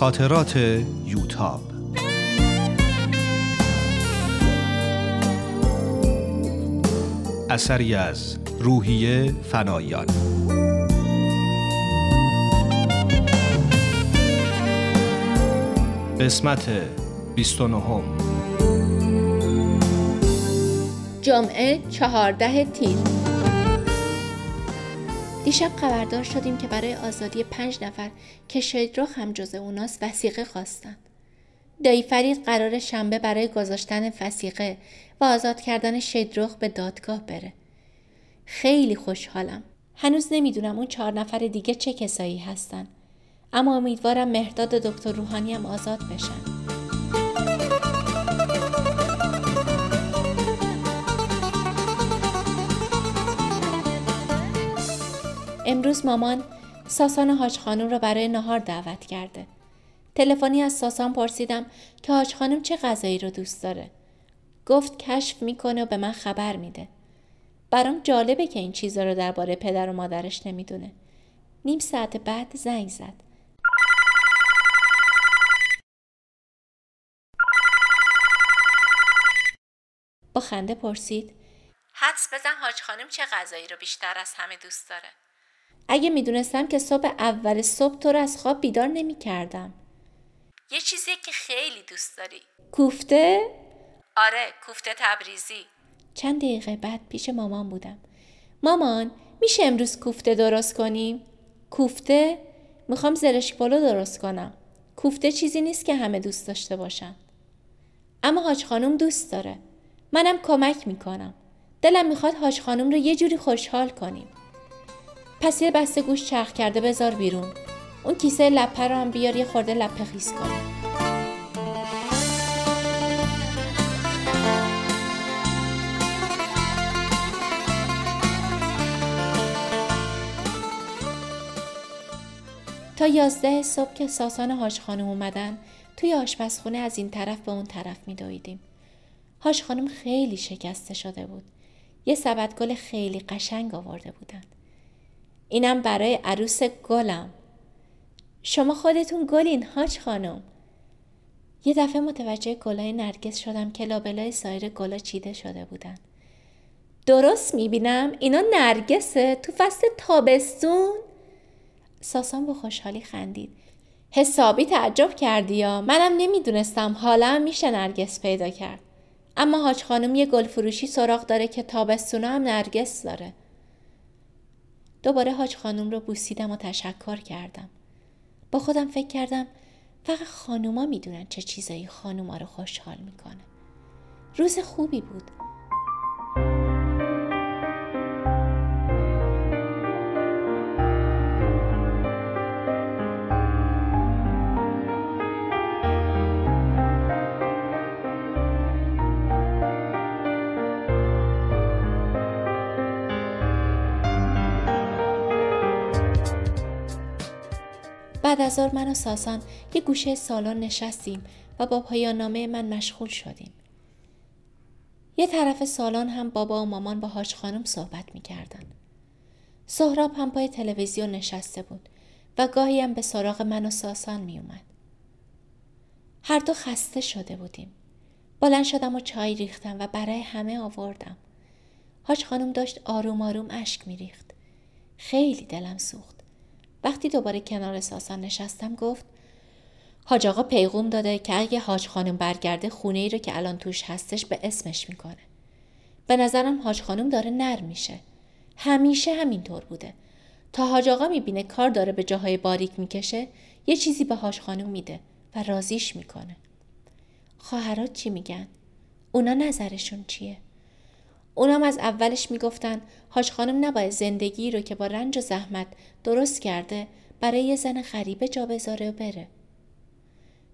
خاطرات یوتاب. اثری از روحیه فنایان. قسمت 29 جمعه چهارده تیر دیشب خبردار شدیم که برای آزادی پنج نفر که شیدروخ هم جز اوناست وسیقه خواستن. دایی فرید قرار شنبه برای گذاشتن فسیقه و آزاد کردن شیدروخ به دادگاه بره. خیلی خوشحالم. هنوز نمی‌دونم اون چهار نفر دیگه چه کسایی هستن. اما امیدوارم مهداد دکتر روحانی هم آزاد بشن. امروز مامان ساسان حاج خانم را برای نهار دعوت کرده. تلفنی از ساسان پرسیدم که حاج خانم چه غذایی رو دوست داره. گفت کشف می‌کنه و به من خبر میده. برام جالبه که این چیزا رو درباره پدر و مادرش نمی‌دونه. نیم ساعت بعد زنگ زد. با خنده پرسید حدس بزن حاج خانم چه غذایی رو بیشتر از همه دوست داره. اگه می‌دونستم که صبح اول صبح تو رو از خواب بیدار نمی کردم. یه چیزی که خیلی دوست داری. کوفته؟ آره کوفته تبریزی. چند دقیقه بعد پیش مامان بودم. مامان میشه امروز کوفته درست کنیم؟ کوفته؟ می‌خوام زرشک پلو درست کنم. کوفته چیزی نیست که همه دوست داشته باشن. اما حاج خانم دوست داره. منم کمک می‌کنم. دلم می‌خواد حاج خانم رو یه جوری خوشحال کنیم. پس یه بسته گوش چرخ کرده بذار بیرون اون کیسه لپه رو هم بیار یه خورده لپه خیس کن تا یازده صبح که ساسان هاش خانم اومدن توی آشپزخونه از این طرف به اون طرف میدویدیم. هاش خانم خیلی شکسته شده بود. یه سبد گل خیلی قشنگ آورده بودن. اینم برای عروس گلم. شما خودتون گلین هاج خانم. یه دفعه متوجه گلای نرگس شدم که لابلای سایر گلا چیده شده بودن. درست می‌بینم؟ اینا نرگسه؟ تو فصل تابستون؟ ساسان با خوشحالی خندید. حسابی تعجب کردی یا؟ منم نمی‌دونستم. حالا میشه نرگس پیدا کرد. اما حاج خانم یه گل فروشی سراغ داره که تابستون هم نرگس داره. دوباره حاج خانم رو بوسیدم و تشکر کردم. با خودم فکر کردم فقط خانوما می‌دونن چه چیزایی خانوما رو خوشحال می‌کنه. روز خوبی بود. بعد از من و ساسان یه گوشه سالن نشستیم و با پایان نامه من مشغول شدیم. یه طرف سالن هم بابا و مامان با هاش خانم صحبت می‌کردن. سهراب هم پای تلویزیون نشسته بود و گاهی هم به سراغ من و ساسان میومد. هر دو خسته شده بودیم. بلند شدم و چای ریختم و برای همه آوردم. هاش خانم داشت آروم آروم اشک میریخت. خیلی دلم سوخت. وقتی دوباره کنار ساسان نشستم گفت حاج آقا پیغوم داده که اگه حاج خانم برگرده خونه ای رو که الان توش هستش به اسمش می‌کنه. به نظرم حاج خانم داره نر میشه. همیشه همینطور بوده. تا حاج آقا می‌بینه کار داره به جاهای باریک می‌کشه یه چیزی به حاج خانم میده و رازیش می‌کنه. خواهرات چی میگن؟ اونا نظرشون چیه؟ اونام از اولش می‌گفتن حاج خانم نباید زندگی رو که با رنج و زحمت درست کرده برای یه زن غریبه جا بذاره و بره.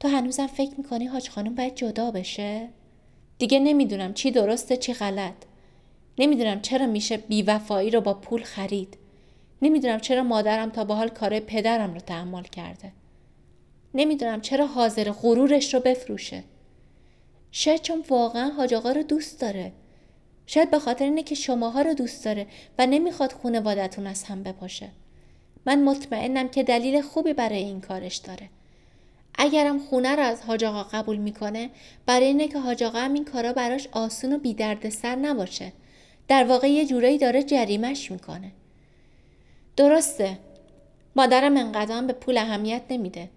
تو هنوزم فکر می‌کنی حاج خانم باید جدا بشه؟ دیگه نمی‌دونم چی درسته چی غلط. نمی‌دونم چرا میشه بیوفایی رو با پول خرید. نمی‌دونم چرا مادرم تا به حال کار پدرم رو تحمل کرده. نمی‌دونم چرا حاضر غرورش رو بفروشه. شاید چون واقعا حاج آقا رو دوست داره. شاید به خاطر اینه که شماها رو دوست داره و نمی‌خواد خونوادتون از هم بپاشه. من مطمئنم که دلیل خوبی برای این کارش داره. اگرم خونه رو از حاج قبول می‌کنه برای اینه که حاج هم این کارا براش آسون و بی سر نباشه. در واقع یه جورایی داره جریمش می‌کنه. درسته. مادرم انقدر به پول اهمیت نمیده.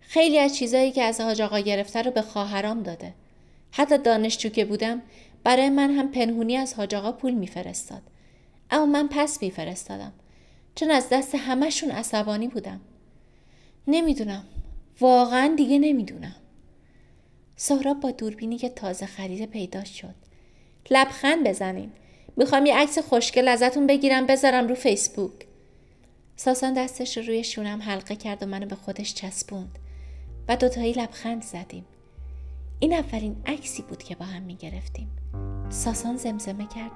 خیلی از چیزایی که از حاج آقا گرفته رو به خواهرام داده. حتی دانشجو که بودم برای من هم پنهونی از حاج آقا پول میفرستاد. اما من پس میفرستادم. چون از دست همشون عصبانی بودم. نمی‌دونم. واقعا دیگه نمی‌دونم. سهراب با دوربینی که تازه خریده پیدا شد. لبخند بزنین. می‌خوام یه عکس خوشگل ازتون بگیرم بذارم رو فیسبوک. ساسان دستش رو روی شونم حلقه کرد و منو به خودش چسبوند. و دوتایی لبخند زدیم. این اولین عکسی بود که با هم می‌گرفتیم. ساسان زمزمه کرد.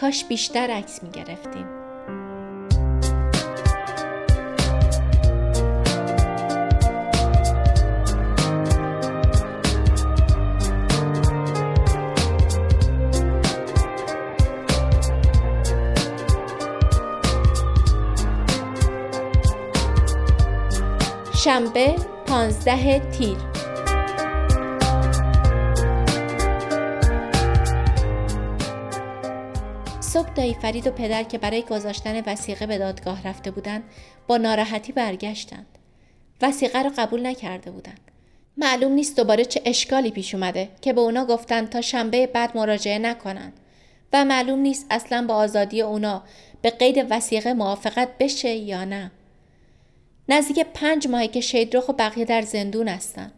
کاش بیشتر عکس می‌گرفتیم. شنبه پانزده تیر. دایی فرید و پدر که برای گذاشتن وسیقه به دادگاه رفته بودند با ناراحتی برگشتند وسیقه را قبول نکرده بودند معلوم نیست دوباره چه اشکالی پیش اومده که به اونا گفتند تا شنبه بعد مراجعه نکنند و معلوم نیست اصلا با آزادی اونا به قید وسیقه موافقت بشه یا نه نزدیک پنج ماهی که شیدروخ و بقیه در زندون هستن.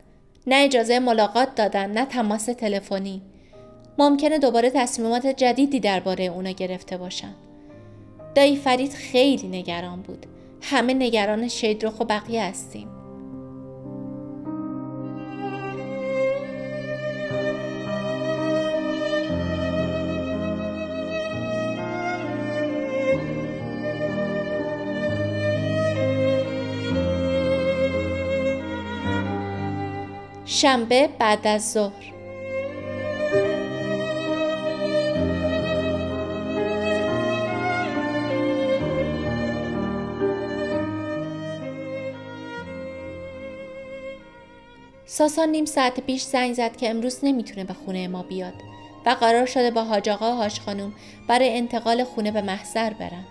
نه اجازه ملاقات دادن نه تماس تلفنی. ممکنه دوباره تصمیمات جدیدی درباره اونا گرفته باشن. دایی فرید خیلی نگران بود. همه نگران شیدروخ و بقیه هستیم. شنبه بعد از ظهر ساسان نیم ساعت پیش زنگ زد که امروز نمی‌تونه به خونه ما بیاد و قرار شده با حاج آقا حاج خانم برای انتقال خونه به محضر برن.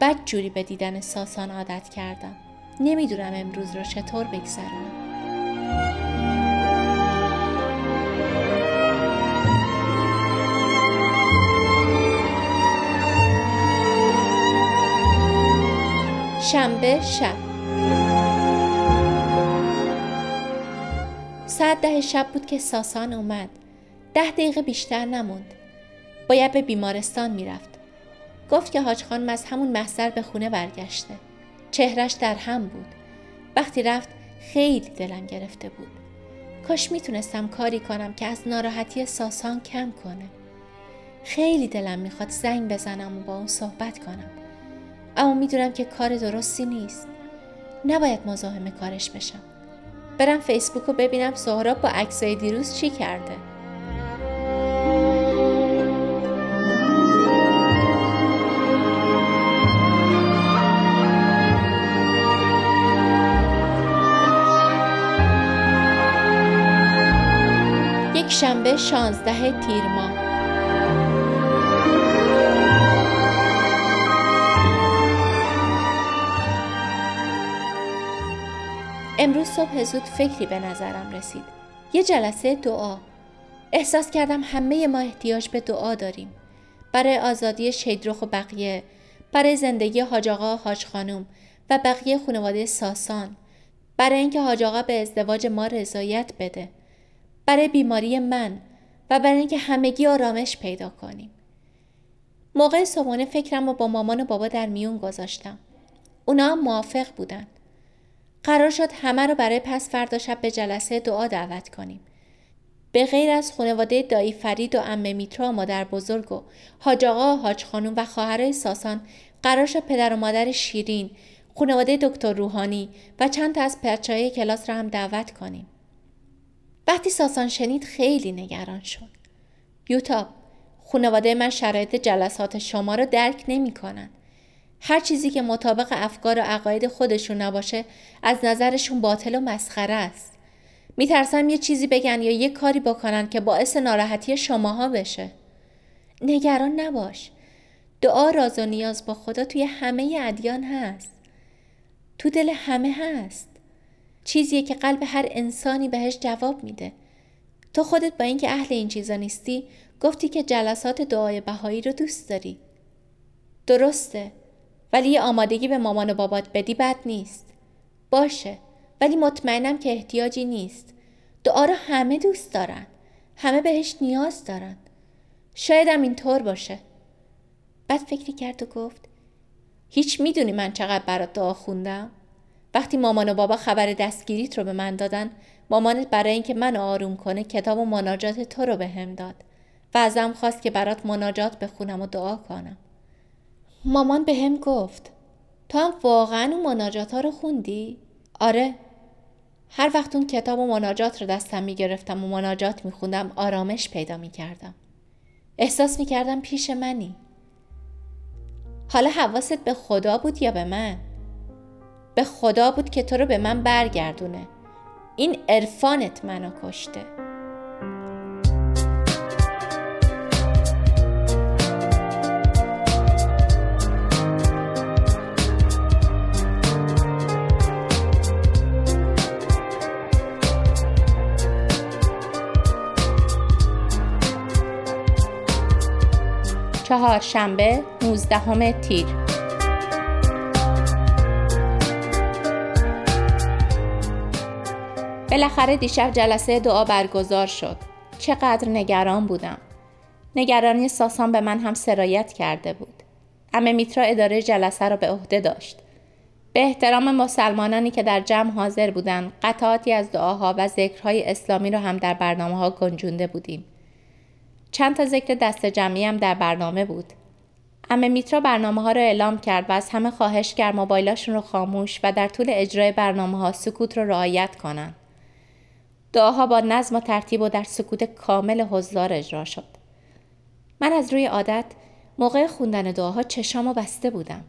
بد جوری به دیدن ساسان عادت کردم. نمی‌دونم امروز رو چطور بگذرونم. شنبه شب ساعت ده شب بود که ساسان اومد. ده دقیقه بیشتر نموند. باید به بیمارستان می‌رفت. گفت که حاج خانم از همون محضر به خونه برگشته. چهرش در هم بود. وقتی رفت خیلی دلم گرفته بود. کاش می‌تونستم کاری کنم که از ناراحتی ساسان کم کنه. خیلی دلم می‌خواد زنگ بزنم و با اون صحبت کنم. اما می‌دونم که کار درستی نیست. نباید مزاحم کارش بشم. برم فیسبوک رو ببینم سهراب با عکسای دیروز چی کرده. یک شنبه شانزده تیر ماه. امروز صبح زود فکری به نظرم رسید. یه جلسه دعا. احساس کردم همه ما احتیاج به دعا داریم. برای آزادی شیدروخ و بقیه، برای زندگی حاج آقا حاج خانم و بقیه خانواده ساسان، برای اینکه حاج آقا به ازدواج ما رضایت بده، برای بیماری من و برای اینکه همگی آرامش پیدا کنیم. موقع صبحانه فکرم رو با مامان و بابا در میون گذاشتم. اونا هم موافق بودن. قرار شد همه رو برای پس فردا شب به جلسه دعا دعوت کنیم. به غیر از خانواده دایی فرید و امه میترا و مادر بزرگ و حاج آقا و حاج خانوم و خواهرای ساسان قرار شد پدر و مادر شیرین، خانواده دکتر روحانی و چند تا از های کلاس را هم دعوت کنیم. وقتی ساسان شنید خیلی نگران شد. یوتا، خانواده من شرایط جلسات شما را درک نمی کنن. هر چیزی که مطابق افکار و عقاید خودشون نباشه از نظرشون باطل و مسخره است. میترسم یه چیزی بگن یا یه کاری بکنن که باعث ناراحتی شماها بشه. نگران نباش. دعا راز و نیاز با خدا توی همه ادیان هست. تو دل همه هست. چیزیه که قلب هر انسانی بهش جواب میده. تو خودت با اینکه اهل این چیزا نیستی گفتی که جلسات دعای بهایی رو دوست داری. درسته. ولی یه آمادگی به مامان و بابات بدی بد نیست. باشه. ولی مطمئنم که احتیاجی نیست. دعا رو همه دوست دارن. همه بهش نیاز دارن. شایدم اینطور باشه. بعد فکری کرد و گفت هیچ می‌دونی من چقدر برات دعا خوندم؟ وقتی مامان و بابا خبر دستگیریت رو به من دادن مامانت برای اینکه من آروم کنه کتاب و مناجات تو رو به هم داد و ازم خواست که برات مناجات بخونم و دعا کنم مامان به هم گفت تو هم واقعا اون مناجات ها رو خوندی؟ آره. هر وقت اون کتاب و مناجات رو دستم می‌گرفتم و مناجات میخوندم آرامش پیدا می‌کردم. احساس می‌کردم پیش منی. حالا حواست به خدا بود یا به من؟ به خدا بود که تو رو به من برگردونه. این عرفانت منو کشته. چهارشنبه 19 تیر بالاخره دیشب جلسه دعا برگزار شد. چقدر نگران بودم. نگرانی ساسان به من هم سرایت کرده بود. امه میترا اداره جلسه را به عهده داشت. به احترام مسلمانانی که در جمع حاضر بودند، قطعاتی از دعاها و ذکرهای اسلامی را هم در برنامه ها گنجونده بودیم. چند تا ذکر دست جمعی هم در برنامه بود. امه میترا برنامه ها را اعلام کرد و از همه خواهش کرد موبایلاشون رو خاموش و در طول اجرای برنامه ها سکوت را رعایت کنند. دعاها با نظم و ترتیب و در سکوت کامل حضار اجرا شد. من از روی عادت موقع خوندن دعاها چشامو بسته بودم.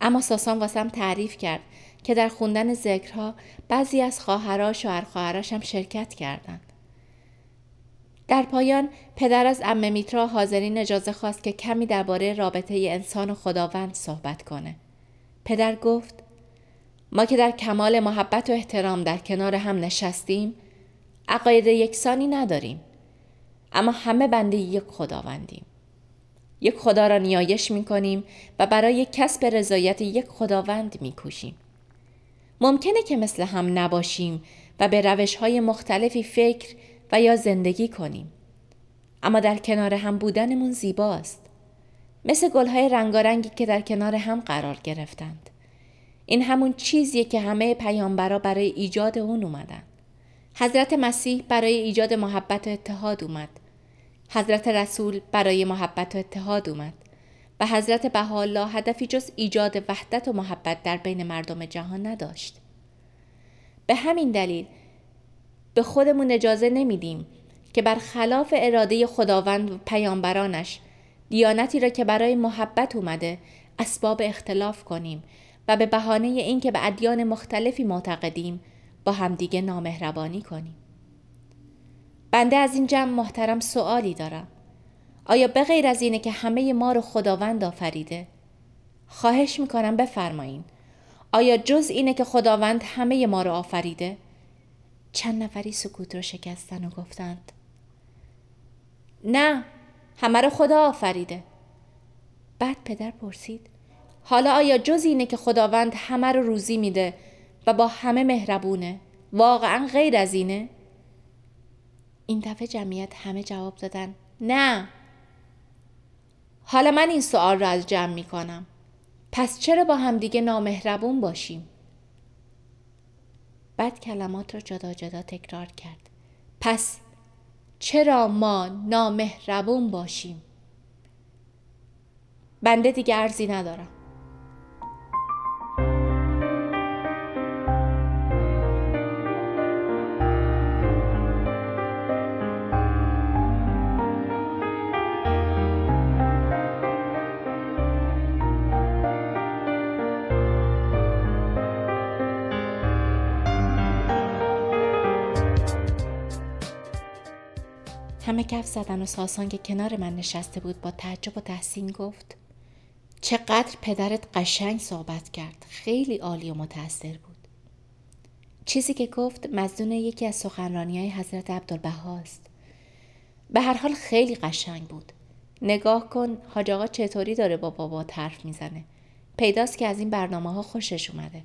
اما ساسان واسم تعریف کرد که در خوندن ذکرها بعضی از خواهرها شوهر خواهرش هم شرکت کردند. در پایان پدر از ام میترا حاضرین اجازه خواست که کمی درباره رابطه انسان و خداوند صحبت کنه. پدر گفت ما که در کمال محبت و احترام در کنار هم نشستیم عقاید یکسانی نداریم اما همه بنده یک خداوندیم یک خدا را نیایش می کنیم و برای کسب رضایت یک خداوند می کوشیم. ممکنه که مثل هم نباشیم و به روش های مختلفی فکر و یا زندگی کنیم. اما در کنار هم بودنمون زیباست. مثل گلهای رنگارنگی که در کنار هم قرار گرفتند. این همون چیزیه که همه پیامبرا برای ایجاد اون اومدن. حضرت مسیح برای ایجاد محبت و اتحاد اومد. حضرت رسول برای محبت و اتحاد اومد. و حضرت بهاءالله هدفی جز ایجاد وحدت و محبت در بین مردم جهان نداشت. به همین دلیل به خودمون اجازه نمیدیم که بر خلاف اراده خداوند و پیامبرانش دیانتی را که برای محبت اومده اسباب اختلاف کنیم و به بهانه اینکه به ادیان مختلفی معتقدیم با همدیگه نامهربانی کنیم. بنده از این جمع محترم سوالی دارم. آیا به غیر از اینه که همه ما رو خداوند آفریده؟ خواهش می‌کنم بفرمایین. آیا جز اینه که خداوند همه ما رو آفریده؟ چند نفری سکوت رو شکستن و گفتند نه همه رو خدا آفریده بعد پدر پرسید حالا آیا جز اینه که خداوند همه رو روزی میده و با همه مهربونه واقعا غیر از اینه؟ این دفعه جمعیت همه جواب دادن نه حالا من این سوال رو از جمع می‌کنم پس چرا با همدیگه نامهربون باشیم؟ بعد کلمات رو جدا جدا تکرار کرد پس چرا ما نامهربون باشیم؟ بنده دیگه ارزی ندارم همه کف زدن و ساسان که کنار من نشسته بود با تعجب و تحسین گفت چقدر پدرت قشنگ صحبت کرد. خیلی عالی و متاثر بود. چیزی که گفت مزدون یکی از سخنرانی های حضرت عبدالبهاست به هر حال خیلی قشنگ بود. نگاه کن حاج آقا چطوری داره با بابا حرف می‌زنه. پیداست که از این برنامه ها خوشش اومده.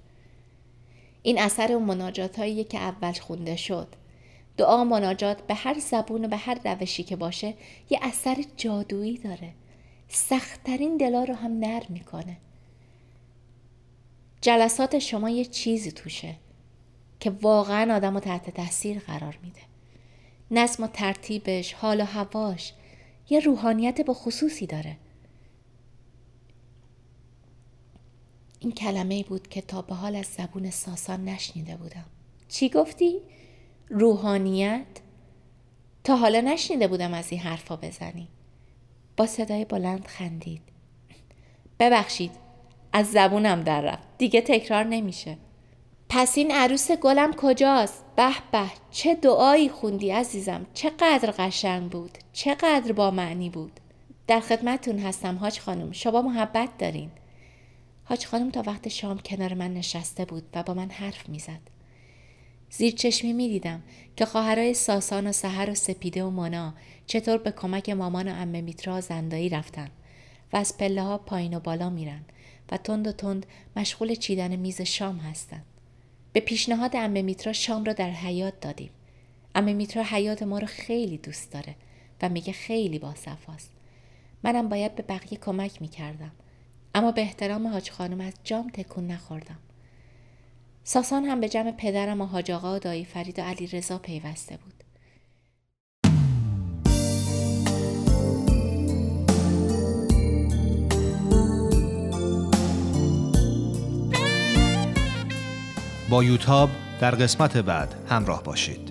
این اثر اون مناجات که اول خونده شد. دعا مناجات به هر زبون و به هر روشی که باشه یه اثر جادویی داره. سختترین دلا رو هم نرم می‌کنه. جلسات شما یه چیزی توشه که واقعا آدم رو تحت تاثیر قرار میده. نظم و ترتیبش حال و هواش یه روحانیت با خصوصی داره. این کلمه بود که تا به حال از زبون ساسان نشنیده بودم. چی گفتی؟ روحانیت؟ تا حالا نشنیده بودم از این حرفا بزنی. با صدای بلند خندید. ببخشید از زبونم در رفت. دیگه تکرار نمیشه. پس این عروس گلم کجاست؟ به به چه دعایی خوندی عزیزم؟ چقدر قشنگ بود چقدر با معنی بود. در خدمتتون هستم حاج خانم شما محبت دارین. حاج خانم تا وقت شام کنار من نشسته بود و با من حرف می‌زد. زیر چشمی می دیدم که خواهرای ساسان و سحر و سپیده و مانا چطور به کمک مامان و امه میترا زندایی رفتن و از پله ها پایین و بالا میرن و تند و تند مشغول چیدن میز شام هستند. به پیشنهاد امه میترا شام را در حیات دادیم. امه میترا حیات ما رو خیلی دوست داره و میگه خیلی باصفاست. منم باید به بقیه کمک می‌کردم. اما به احترام حاج خانم از جام تکون نخوردم. ساسان هم به جمع پدرم و حاج و دایی فرید و علی رضا پیوسته بود. با یوتاب در قسمت بعد همراه باشید.